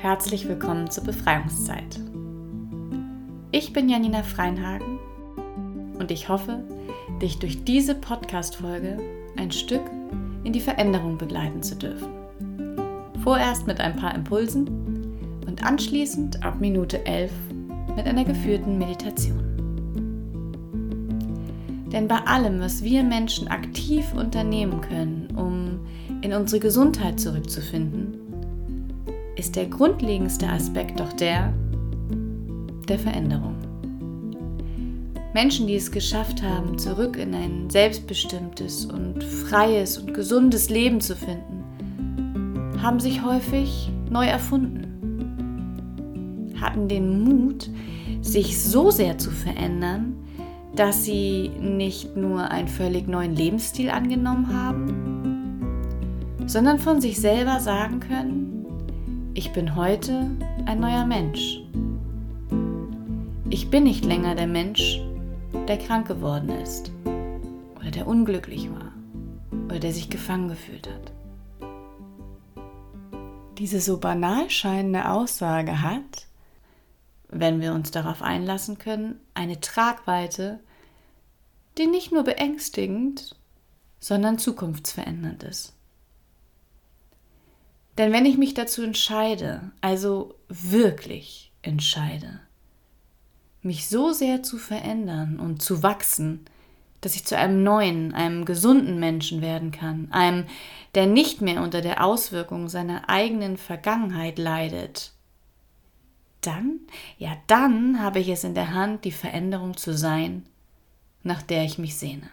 Herzlich willkommen zur Befreiungszeit. Ich bin Janina Freinhagen und ich hoffe, dich durch diese Podcast-Folge ein Stück in die Veränderung begleiten zu dürfen. Vorerst mit ein paar Impulsen und anschließend ab Minute 11 mit einer geführten Meditation. Denn bei allem, was wir Menschen aktiv unternehmen können, um in unsere Gesundheit zurückzufinden, ist der grundlegendste Aspekt doch der der Veränderung. Menschen, die es geschafft haben, zurück in ein selbstbestimmtes und freies und gesundes Leben zu finden, haben sich häufig neu erfunden, hatten den Mut, sich so sehr zu verändern, dass sie nicht nur einen völlig neuen Lebensstil angenommen haben, sondern von sich selber sagen können, ich bin heute ein neuer Mensch. Ich bin nicht länger der Mensch, der krank geworden ist oder der unglücklich war oder der sich gefangen gefühlt hat. Diese so banal scheinende Aussage hat, wenn wir uns darauf einlassen können, eine Tragweite, die nicht nur beängstigend, sondern zukunftsverändernd ist. Denn wenn ich mich dazu entscheide, also wirklich entscheide, mich so sehr zu verändern und zu wachsen, dass ich zu einem neuen, einem gesunden Menschen werden kann, einem, der nicht mehr unter der Auswirkung seiner eigenen Vergangenheit leidet, dann, ja dann habe ich es in der Hand, die Veränderung zu sein, nach der ich mich sehne.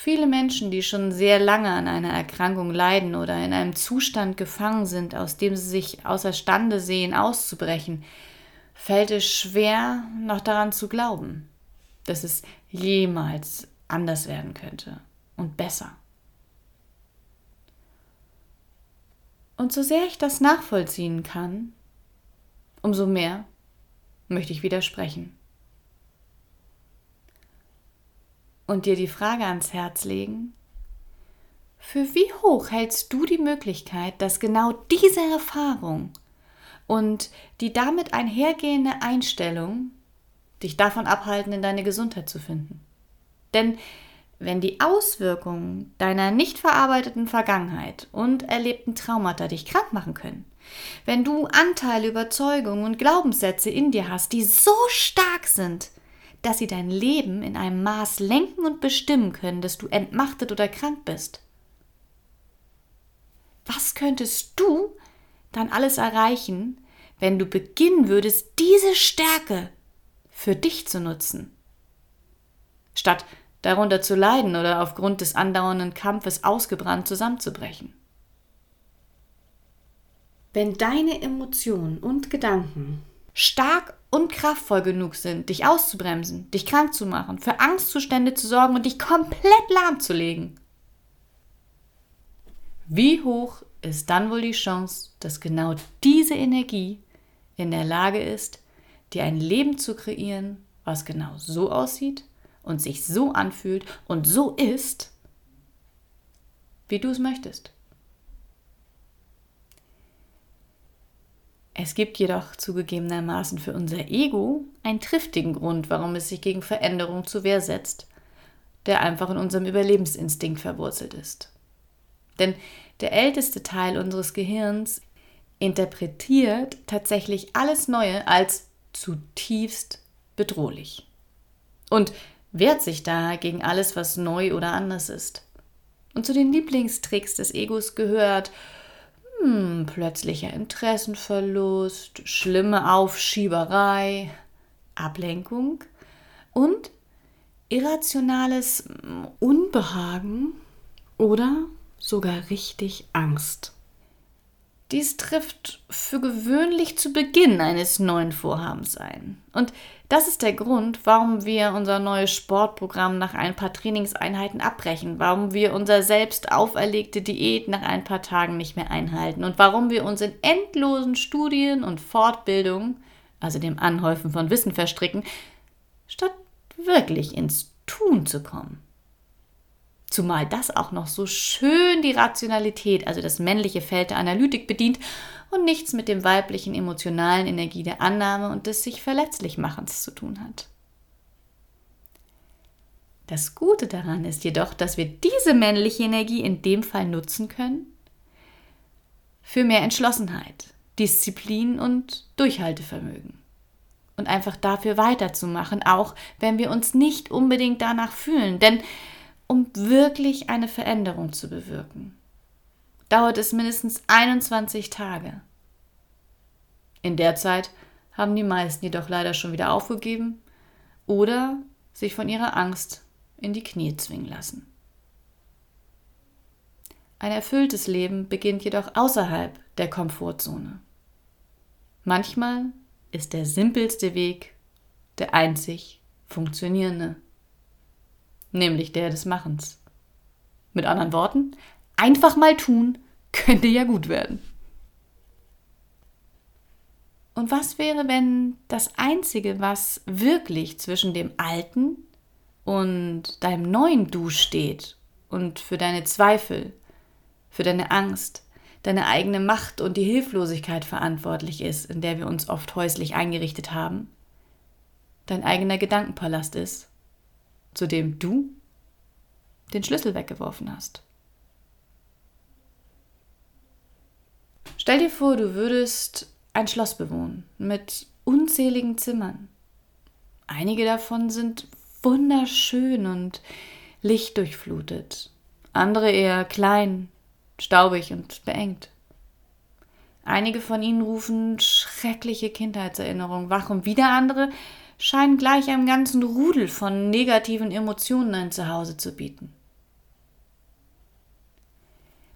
Viele Menschen, die schon sehr lange an einer Erkrankung leiden oder in einem Zustand gefangen sind, aus dem sie sich außerstande sehen, auszubrechen, fällt es schwer, noch daran zu glauben, dass es jemals anders werden könnte und besser. Und so sehr ich das nachvollziehen kann, umso mehr möchte ich widersprechen. Und dir die Frage ans Herz legen, für wie hoch hältst du die Möglichkeit, dass genau diese Erfahrung und die damit einhergehende Einstellung dich davon abhalten, in deine Gesundheit zu finden? Denn wenn die Auswirkungen deiner nicht verarbeiteten Vergangenheit und erlebten Traumata dich krank machen können, wenn du Anteile, Überzeugungen und Glaubenssätze in dir hast, die so stark sind, dass sie dein Leben in einem Maß lenken und bestimmen können, dass du entmachtet oder krank bist. Was könntest du dann alles erreichen, wenn du beginnen würdest, diese Stärke für dich zu nutzen? Statt darunter zu leiden oder aufgrund des andauernden Kampfes ausgebrannt zusammenzubrechen. Wenn deine Emotionen und Gedanken stark und kraftvoll genug sind, dich auszubremsen, dich krank zu machen, für Angstzustände zu sorgen und dich komplett lahmzulegen. Wie hoch ist dann wohl die Chance, dass genau diese Energie in der Lage ist, dir ein Leben zu kreieren, was genau so aussieht und sich so anfühlt und so ist, wie du es möchtest? Es gibt jedoch zugegebenermaßen für unser Ego einen triftigen Grund, warum es sich gegen Veränderung zur Wehr setzt, der einfach in unserem Überlebensinstinkt verwurzelt ist. Denn der älteste Teil unseres Gehirns interpretiert tatsächlich alles Neue als zutiefst bedrohlich und wehrt sich daher gegen alles, was neu oder anders ist. Und zu den Lieblingstricks des Egos gehört hm, plötzlicher Interessenverlust, schlimme Aufschieberei, Ablenkung und irrationales hm, Unbehagen oder sogar richtig Angst. Dies trifft für gewöhnlich zu Beginn eines neuen Vorhabens ein. Und das ist der Grund, warum wir unser neues Sportprogramm nach ein paar Trainingseinheiten abbrechen, warum wir unser selbst auferlegte Diät nach ein paar Tagen nicht mehr einhalten und warum wir uns in endlosen Studien und Fortbildungen, also dem Anhäufen von Wissen verstricken, statt wirklich ins Tun zu kommen. Zumal das auch noch so schön die Rationalität, also das männliche Feld der Analytik bedient und nichts mit dem weiblichen emotionalen Energie der Annahme und des sich verletzlich machens zu tun hat. Das Gute daran ist jedoch, dass wir diese männliche Energie in dem Fall nutzen können für mehr Entschlossenheit, Disziplin und Durchhaltevermögen. Und einfach dafür weiterzumachen, auch wenn wir uns nicht unbedingt danach fühlen. Denn um wirklich eine Veränderung zu bewirken, dauert es mindestens 21 Tage. In der Zeit haben die meisten jedoch leider schon wieder aufgegeben oder sich von ihrer Angst in die Knie zwingen lassen. Ein erfülltes Leben beginnt jedoch außerhalb der Komfortzone. Manchmal ist der simpelste Weg der einzig funktionierende, nämlich der des Machens. Mit anderen Worten, einfach mal tun könnte ja gut werden. Und was wäre, wenn das Einzige, was wirklich zwischen dem alten und deinem neuen Du steht und für deine Zweifel, für deine Angst, deine eigene Macht und die Hilflosigkeit verantwortlich ist, in der wir uns oft häuslich eingerichtet haben, dein eigener Gedankenpalast ist, zu dem du den Schlüssel weggeworfen hast. Stell dir vor, du würdest ein Schloss bewohnen mit unzähligen Zimmern. Einige davon sind wunderschön und lichtdurchflutet, andere eher klein, staubig und beengt. Einige von ihnen rufen schreckliche Kindheitserinnerungen wach und wieder andere scheinen gleich einem ganzen Rudel von negativen Emotionen ein Zuhause zu bieten.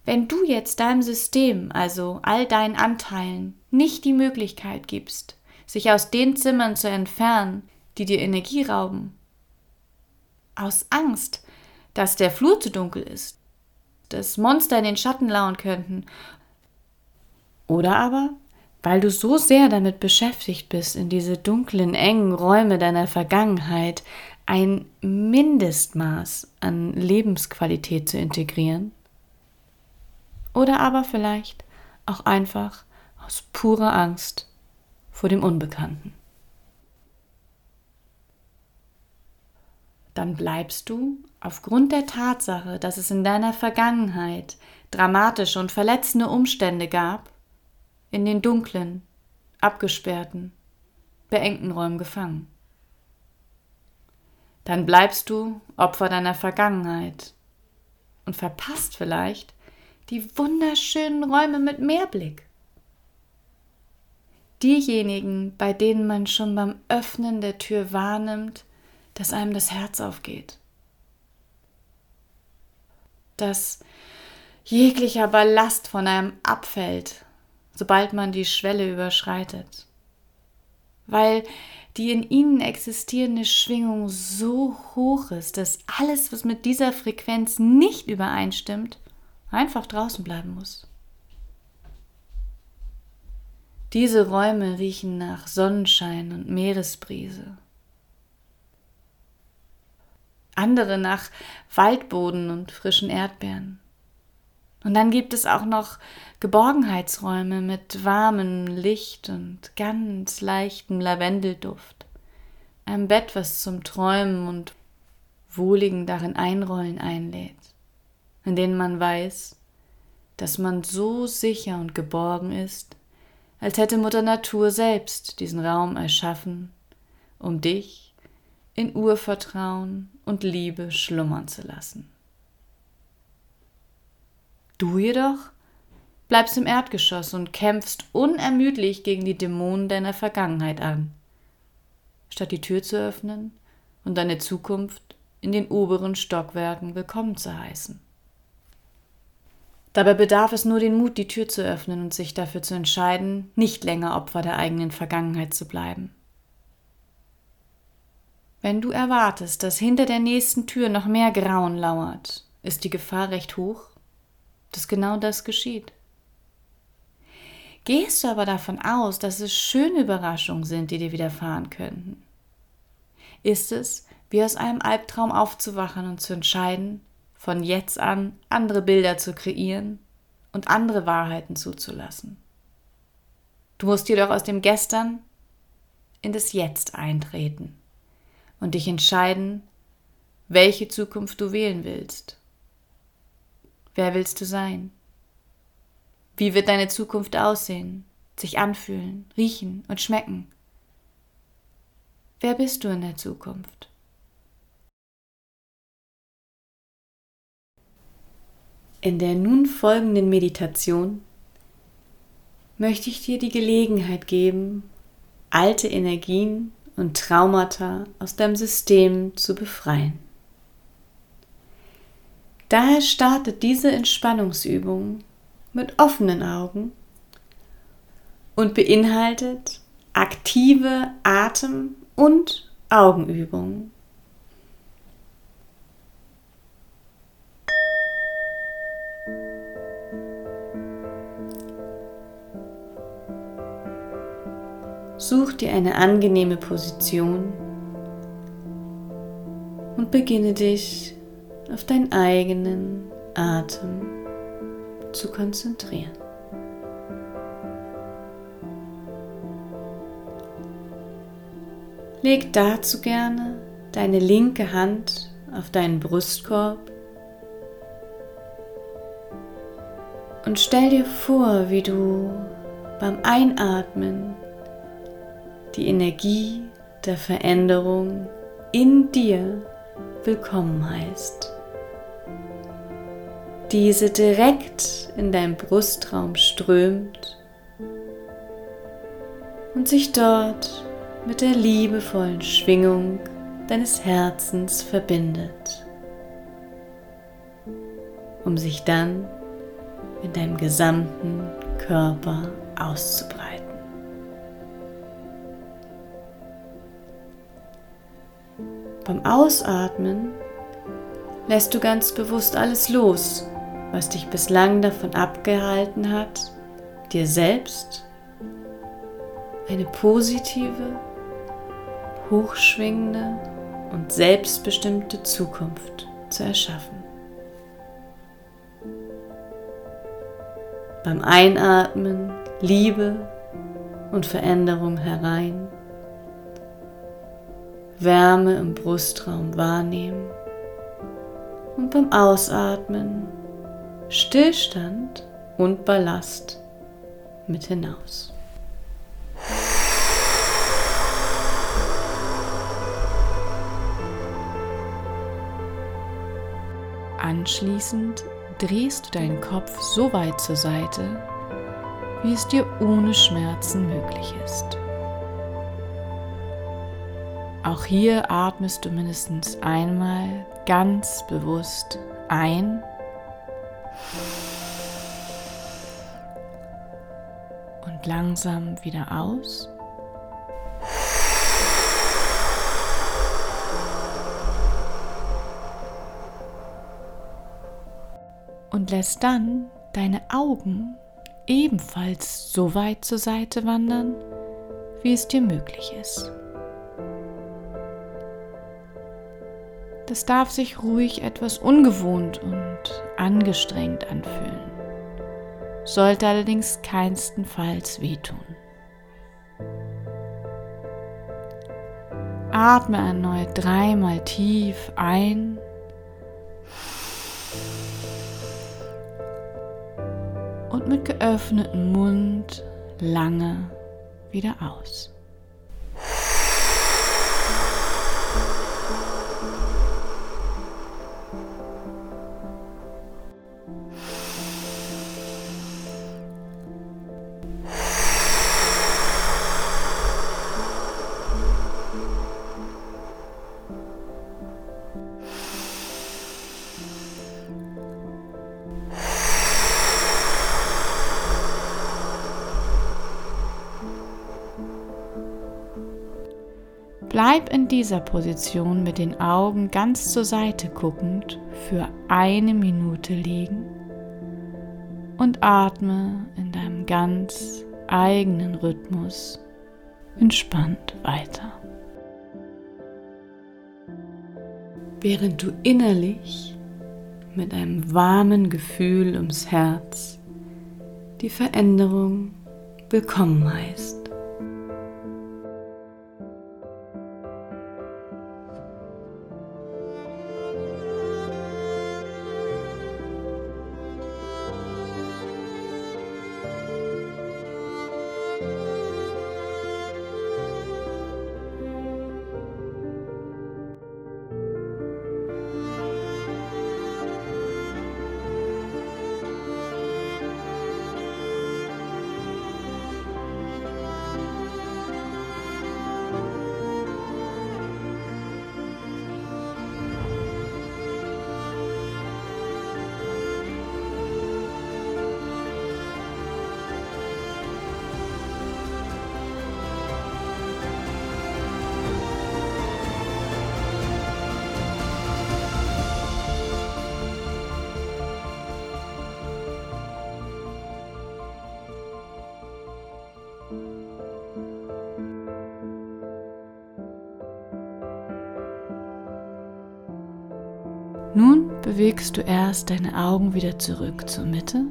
Wenn du jetzt deinem System, also all deinen Anteilen, nicht die Möglichkeit gibst, sich aus den Zimmern zu entfernen, die dir Energie rauben, aus Angst, dass der Flur zu dunkel ist, dass Monster in den Schatten lauern könnten. Oder aber, weil du so sehr damit beschäftigt bist, in diese dunklen, engen Räume deiner Vergangenheit ein Mindestmaß an Lebensqualität zu integrieren. Oder aber vielleicht auch einfach aus purer Angst vor dem Unbekannten. dann bleibst du aufgrund der Tatsache, dass es in deiner Vergangenheit dramatische und verletzende Umstände gab, in den dunklen, abgesperrten, beengten Räumen gefangen. Dann bleibst du Opfer deiner Vergangenheit und verpasst vielleicht die wunderschönen Räume mit Meerblick. Diejenigen, bei denen man schon beim Öffnen der Tür wahrnimmt, dass einem das Herz aufgeht. Dass jeglicher Ballast von einem abfällt, sobald man die Schwelle überschreitet. Weil die in ihnen existierende Schwingung so hoch ist, dass alles, was mit dieser Frequenz nicht übereinstimmt, einfach draußen bleiben muss. Diese Räume riechen nach Sonnenschein und Meeresbrise andere nach Waldboden und frischen Erdbeeren. Und dann gibt es auch noch Geborgenheitsräume mit warmem Licht und ganz leichtem Lavendelduft. Ein Bett, was zum Träumen und wohligen darin einrollen einlädt, in denen man weiß, dass man so sicher und geborgen ist, als hätte Mutter Natur selbst diesen Raum erschaffen, um dich in Urvertrauen und Liebe schlummern zu lassen. Du jedoch bleibst im Erdgeschoss und kämpfst unermüdlich gegen die Dämonen deiner Vergangenheit an, statt die Tür zu öffnen und deine Zukunft in den oberen Stockwerken willkommen zu heißen. Dabei bedarf es nur den Mut, die Tür zu öffnen und sich dafür zu entscheiden, nicht länger Opfer der eigenen Vergangenheit zu bleiben. Wenn du erwartest, dass hinter der nächsten Tür noch mehr Grauen lauert, ist die Gefahr recht hoch, dass genau das geschieht. Gehst du aber davon aus, dass es schöne Überraschungen sind, die dir widerfahren könnten, ist es, wie aus einem Albtraum aufzuwachen und zu entscheiden, von jetzt an andere Bilder zu kreieren und andere Wahrheiten zuzulassen. Du musst jedoch aus dem Gestern in das Jetzt eintreten und dich entscheiden, welche Zukunft du wählen willst. Wer willst du sein? Wie wird deine Zukunft aussehen, sich anfühlen, riechen und schmecken? Wer bist du in der Zukunft? In der nun folgenden Meditation möchte ich dir die Gelegenheit geben, alte Energien und Traumata aus deinem System zu befreien. Daher startet diese Entspannungsübung mit offenen Augen und beinhaltet aktive Atem- und Augenübungen. Such dir eine angenehme Position und beginne dich auf deinen eigenen Atem zu konzentrieren. Leg dazu gerne deine linke Hand auf deinen Brustkorb und stell dir vor, wie du beim Einatmen die Energie der Veränderung in dir willkommen heißt. Diese direkt in dein Brustraum strömt und sich dort mit der liebevollen Schwingung deines Herzens verbindet, um sich dann in deinem gesamten Körper auszubreiten. Beim Ausatmen lässt du ganz bewusst alles los, was dich bislang davon abgehalten hat, dir selbst eine positive, hochschwingende und selbstbestimmte Zukunft zu erschaffen. Beim Einatmen Liebe und Veränderung herein Wärme im Brustraum wahrnehmen und beim Ausatmen Stillstand und Ballast mit hinaus. Anschließend drehst du deinen Kopf so weit zur Seite, wie es dir ohne Schmerzen möglich ist. Auch hier atmest du mindestens einmal ganz bewusst ein und langsam wieder aus. Und lässt dann deine Augen ebenfalls so weit zur Seite wandern, wie es dir möglich ist. Das darf sich ruhig etwas ungewohnt und angestrengt anfühlen, sollte allerdings keinstenfalls wehtun. Atme erneut dreimal tief ein und mit geöffnetem Mund lange wieder aus. In dieser Position mit den Augen ganz zur Seite guckend für eine Minute liegen und atme in deinem ganz eigenen Rhythmus entspannt weiter. Während du innerlich mit einem warmen Gefühl ums Herz die Veränderung willkommen heißt. Nun bewegst du erst deine Augen wieder zurück zur Mitte,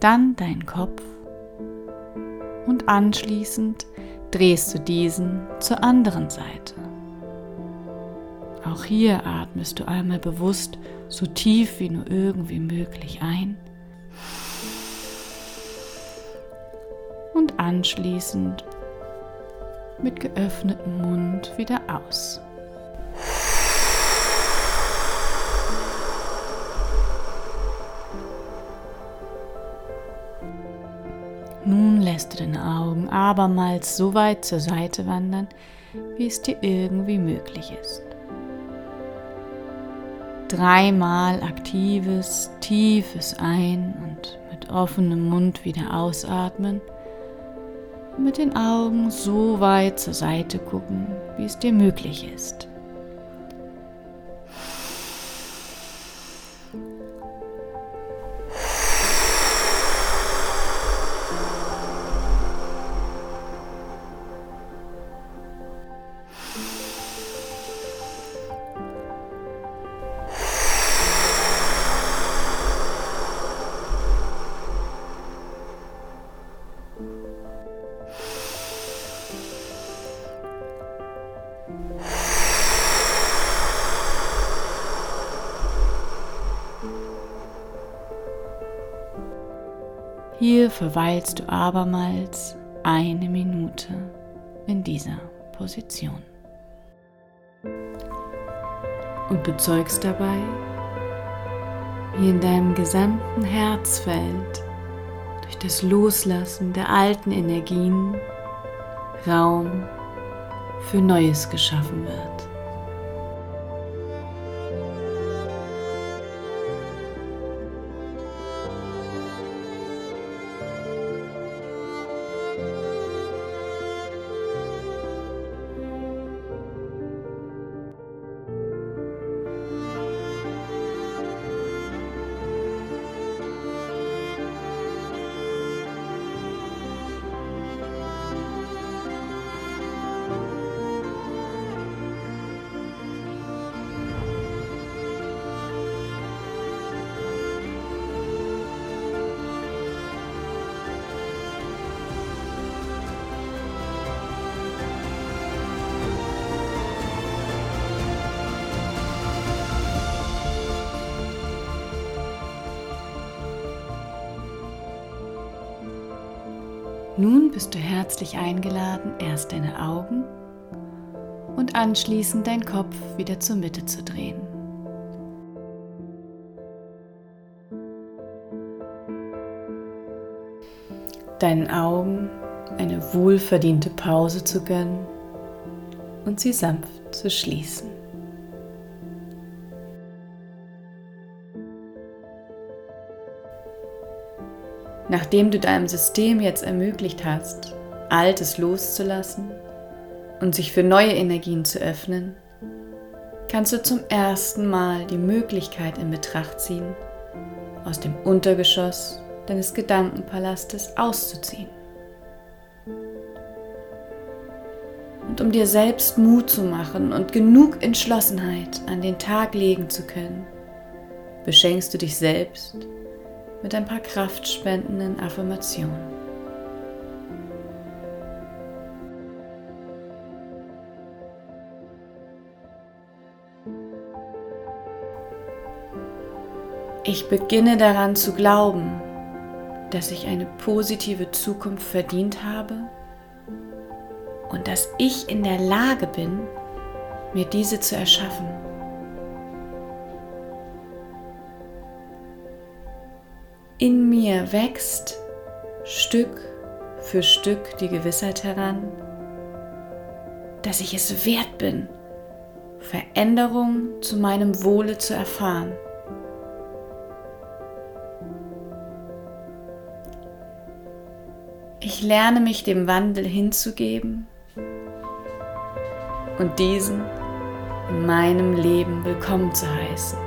dann deinen Kopf und anschließend drehst du diesen zur anderen Seite. Auch hier atmest du einmal bewusst so tief wie nur irgendwie möglich ein und anschließend mit geöffnetem Mund wieder aus. Abermals so weit zur Seite wandern, wie es dir irgendwie möglich ist. Dreimal aktives, tiefes Ein- und mit offenem Mund wieder ausatmen mit den Augen so weit zur Seite gucken, wie es dir möglich ist. Verweilst du abermals eine Minute in dieser Position. Und bezeugst dabei, wie in deinem gesamten Herzfeld durch das Loslassen der alten Energien Raum für Neues geschaffen wird. Bist du herzlich eingeladen, erst deine Augen und anschließend deinen Kopf wieder zur Mitte zu drehen. Deinen Augen eine wohlverdiente Pause zu gönnen und sie sanft zu schließen. Nachdem du deinem System jetzt ermöglicht hast, Altes loszulassen und sich für neue Energien zu öffnen, kannst du zum ersten Mal die Möglichkeit in Betracht ziehen, aus dem Untergeschoss deines Gedankenpalastes auszuziehen. Und um dir selbst Mut zu machen und genug Entschlossenheit an den Tag legen zu können, beschenkst du dich selbst mit ein paar kraftspendenden Affirmationen. Ich beginne daran zu glauben, dass ich eine positive Zukunft verdient habe und dass ich in der Lage bin, mir diese zu erschaffen. In mir wächst Stück für Stück die Gewissheit heran, dass ich es wert bin, Veränderung zu meinem Wohle zu erfahren. Ich lerne mich dem Wandel hinzugeben und diesen in meinem Leben willkommen zu heißen.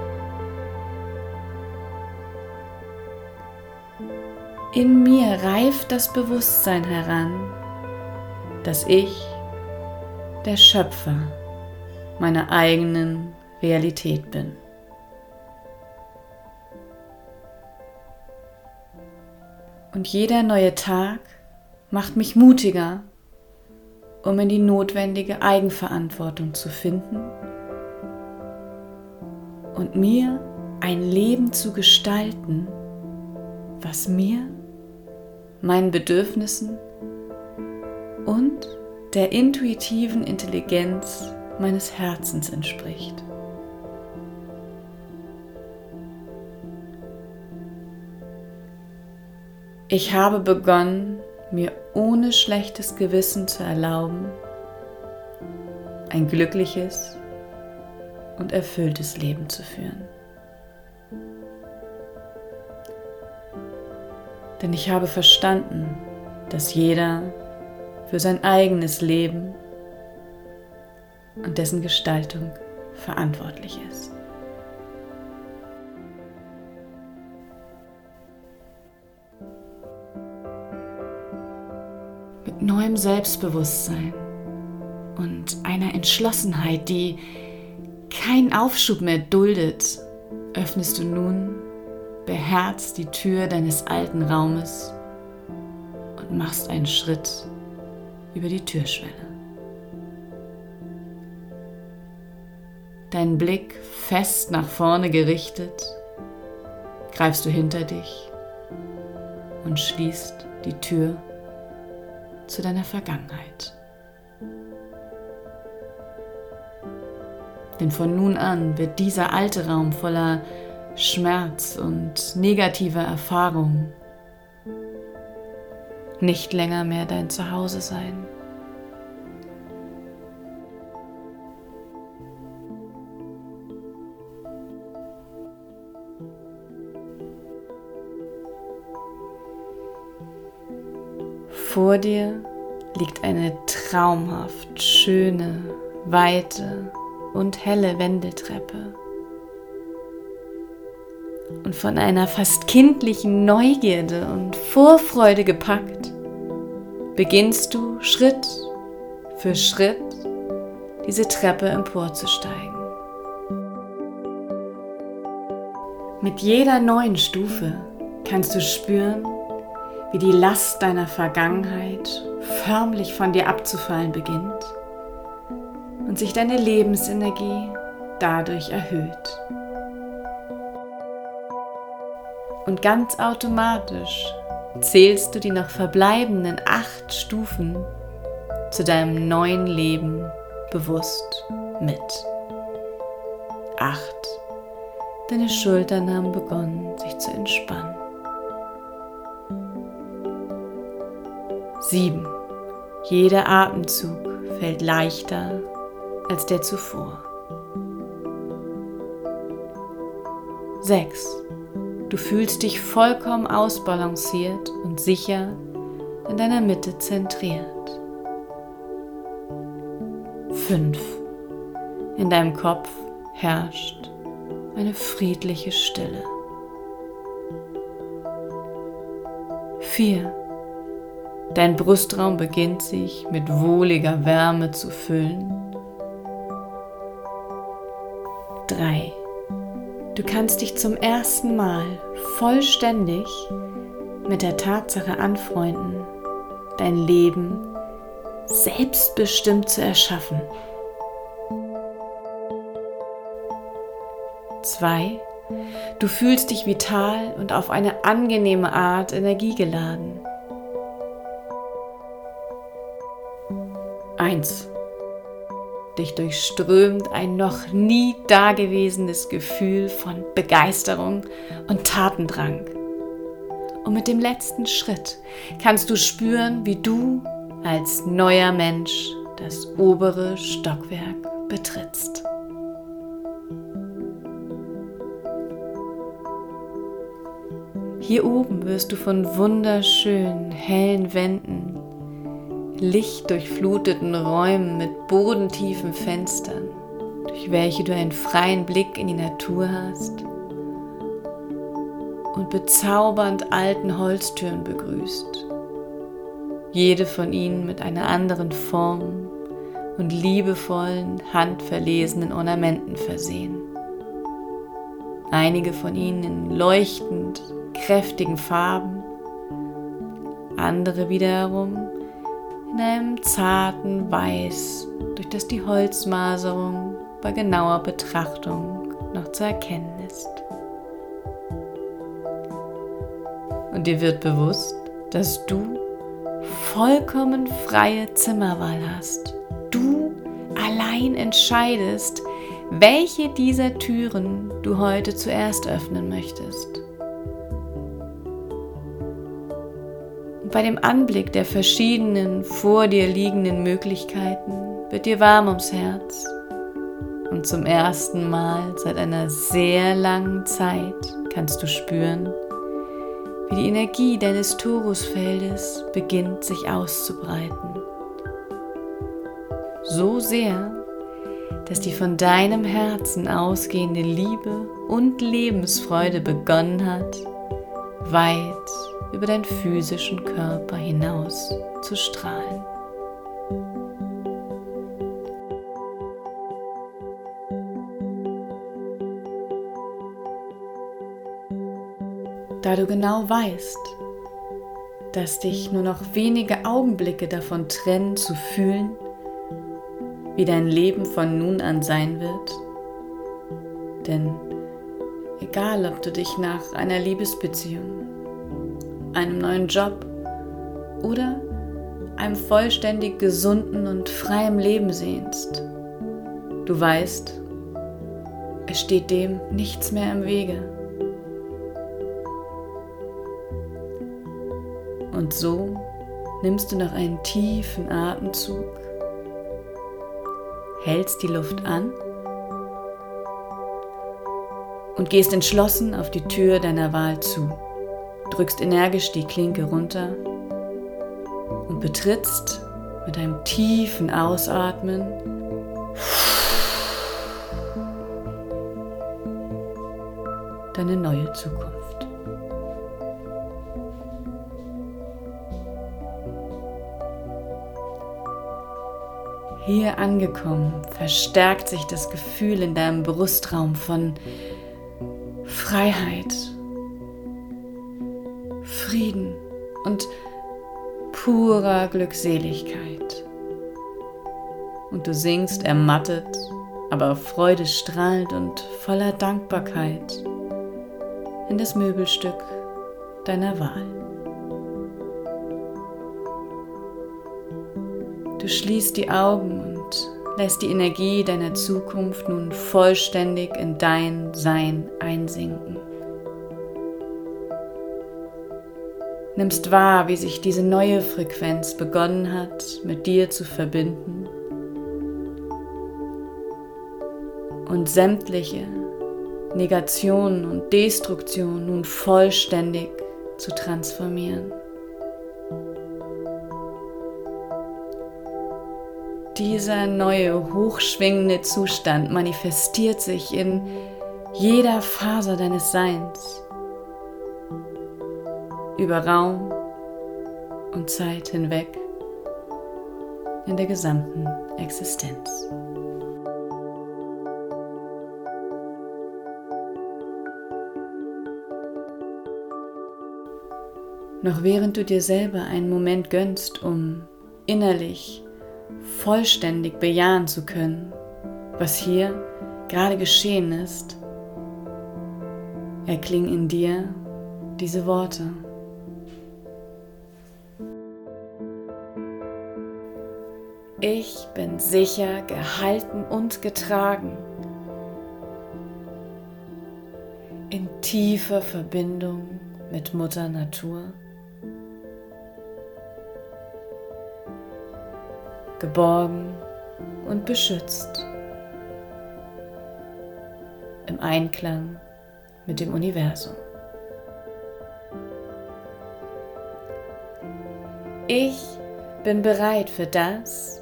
In mir reift das Bewusstsein heran, dass ich der Schöpfer meiner eigenen Realität bin. Und jeder neue Tag macht mich mutiger, um in die notwendige Eigenverantwortung zu finden und mir ein Leben zu gestalten, was mir, meinen Bedürfnissen und der intuitiven Intelligenz meines Herzens entspricht. Ich habe begonnen, mir ohne schlechtes Gewissen zu erlauben, ein glückliches und erfülltes Leben zu führen. Denn ich habe verstanden, dass jeder für sein eigenes Leben und dessen Gestaltung verantwortlich ist. Mit neuem Selbstbewusstsein und einer Entschlossenheit, die keinen Aufschub mehr duldet, öffnest du nun beherzt die Tür deines alten Raumes und machst einen Schritt über die Türschwelle. Deinen Blick fest nach vorne gerichtet, greifst du hinter dich und schließt die Tür zu deiner Vergangenheit. Denn von nun an wird dieser alte Raum voller Schmerz und negativer Erfahrungen nicht länger mehr dein Zuhause sein. Vor dir liegt eine traumhaft schöne, weite und helle Wendeltreppe. Und von einer fast kindlichen Neugierde und Vorfreude gepackt, beginnst du Schritt für Schritt diese Treppe emporzusteigen. Mit jeder neuen Stufe kannst du spüren, wie die Last deiner Vergangenheit förmlich von dir abzufallen beginnt und sich deine Lebensenergie dadurch erhöht. Und ganz automatisch zählst du die noch verbleibenden acht Stufen zu deinem neuen Leben bewusst mit. Acht. Deine Schultern haben begonnen, sich zu entspannen. Sieben. Jeder Atemzug fällt leichter als der zuvor. 6. Du fühlst dich vollkommen ausbalanciert und sicher in deiner Mitte zentriert. 5. In deinem Kopf herrscht eine friedliche Stille. 4. Dein Brustraum beginnt sich mit wohliger Wärme zu füllen Du kannst dich zum ersten Mal vollständig mit der Tatsache anfreunden, dein Leben selbstbestimmt zu erschaffen. 2. Du fühlst dich vital und auf eine angenehme Art energiegeladen. 1. Dich durchströmt ein noch nie dagewesenes Gefühl von Begeisterung und Tatendrang. Und mit dem letzten Schritt kannst du spüren, wie du als neuer Mensch das obere Stockwerk betrittst. Hier oben wirst du von wunderschönen, hellen Wänden, lichtdurchfluteten Räumen mit bodentiefen Fenstern, durch welche du einen freien Blick in die Natur hast und bezaubernd alten Holztüren begrüßt. Jede von ihnen mit einer anderen Form und liebevollen, handverlesenen Ornamenten versehen. Einige von ihnen in leuchtend kräftigen Farben, andere wiederum einem zarten Weiß, durch das die Holzmaserung bei genauer Betrachtung noch zu erkennen ist. Und dir wird bewusst, dass du vollkommen freie Zimmerwahl hast. Du allein entscheidest, welche dieser Türen du heute zuerst öffnen möchtest. Bei dem Anblick der verschiedenen vor dir liegenden Möglichkeiten wird dir warm ums Herz. Und zum ersten Mal seit einer sehr langen Zeit kannst du spüren, wie die Energie deines Torusfeldes beginnt sich auszubreiten. So sehr, dass die von deinem Herzen ausgehende Liebe und Lebensfreude begonnen hat, weit über deinen physischen Körper hinaus zu strahlen. Da du genau weißt, dass dich nur noch wenige Augenblicke davon trennen zu fühlen, wie dein Leben von nun an sein wird. Denn egal, ob du dich nach einer Liebesbeziehung, einem neuen Job oder einem vollständig gesunden und freien Leben sehnst. Du weißt, es steht dem nichts mehr im Wege. Und so nimmst du noch einen tiefen Atemzug, hältst die Luft an und gehst entschlossen auf die Tür deiner Wahl zu drückst energisch die Klinke runter und betrittst mit einem tiefen Ausatmen deine neue Zukunft. Hier angekommen, verstärkt sich das Gefühl in deinem Brustraum von Freiheit und purer Glückseligkeit. Und du singst ermattet, aber freudestrahlend und voller Dankbarkeit in das Möbelstück deiner Wahl. Du schließt die Augen und lässt die Energie deiner Zukunft nun vollständig in dein Sein einsinken. Nimmst wahr, wie sich diese neue Frequenz begonnen hat, mit dir zu verbinden und sämtliche Negationen und Destruktionen nun vollständig zu transformieren. Dieser neue, hochschwingende Zustand manifestiert sich in jeder Faser deines Seins über Raum und Zeit hinweg in der gesamten Existenz. Noch während du dir selber einen Moment gönnst, um innerlich vollständig bejahen zu können, was hier gerade geschehen ist, erklingen in dir diese Worte. Ich bin sicher gehalten und getragen in tiefer Verbindung mit Mutter Natur. Geborgen und beschützt im Einklang mit dem Universum. Ich bin bereit für das,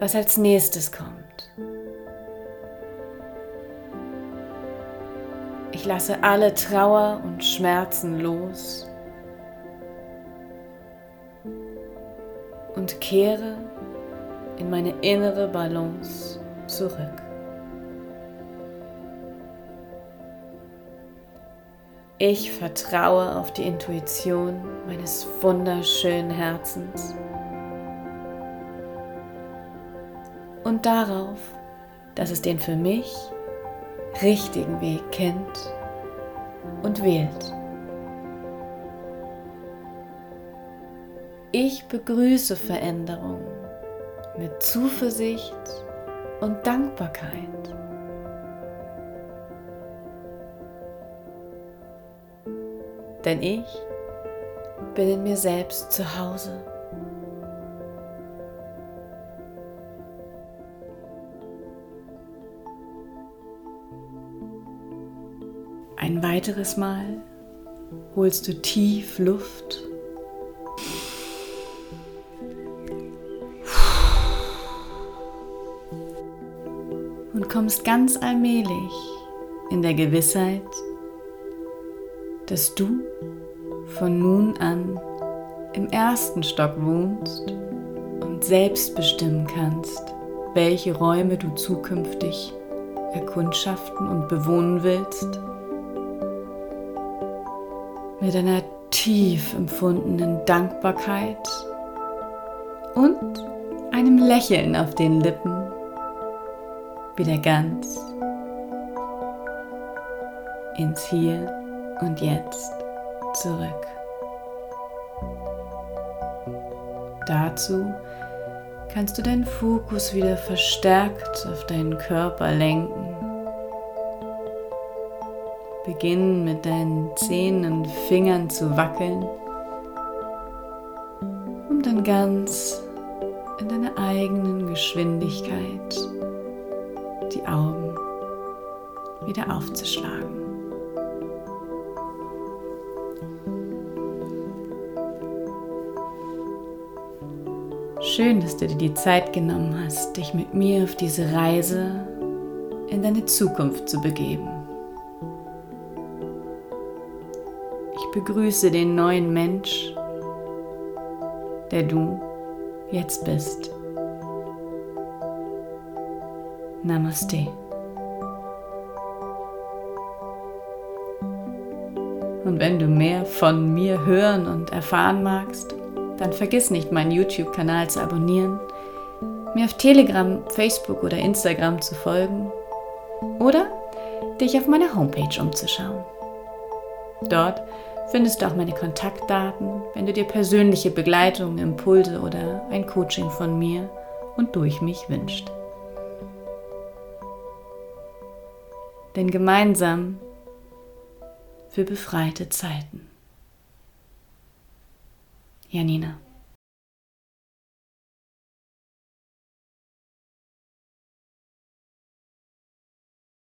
was als nächstes kommt. Ich lasse alle Trauer und Schmerzen los und kehre in meine innere Balance zurück. Ich vertraue auf die Intuition meines wunderschönen Herzens und darauf, dass es den für mich richtigen Weg kennt und wählt. Ich begrüße Veränderungen mit Zuversicht und Dankbarkeit. Denn ich bin in mir selbst zu Hause. Weiteres Mal holst du tief Luft. Und kommst ganz allmählich in der Gewissheit, dass du von nun an im ersten Stock wohnst und selbst bestimmen kannst, welche Räume du zukünftig erkundschaften und bewohnen willst mit einer tief empfundenen Dankbarkeit und einem Lächeln auf den Lippen wieder ganz ins Hier und Jetzt zurück. Dazu kannst du deinen Fokus wieder verstärkt auf deinen Körper lenken Beginn mit deinen Zehen und Fingern zu wackeln, um dann ganz in deiner eigenen Geschwindigkeit die Augen wieder aufzuschlagen. Schön, dass du dir die Zeit genommen hast, dich mit mir auf diese Reise in deine Zukunft zu begeben. Begrüße den neuen Mensch, der du jetzt bist. Namaste. Und wenn du mehr von mir hören und erfahren magst, dann vergiss nicht, meinen YouTube-Kanal zu abonnieren, mir auf Telegram, Facebook oder Instagram zu folgen oder dich auf meiner Homepage umzuschauen. Dort findest du auch meine Kontaktdaten, wenn du dir persönliche Begleitung, Impulse oder ein Coaching von mir und durch mich wünscht. Denn gemeinsam für befreite Zeiten. Janina.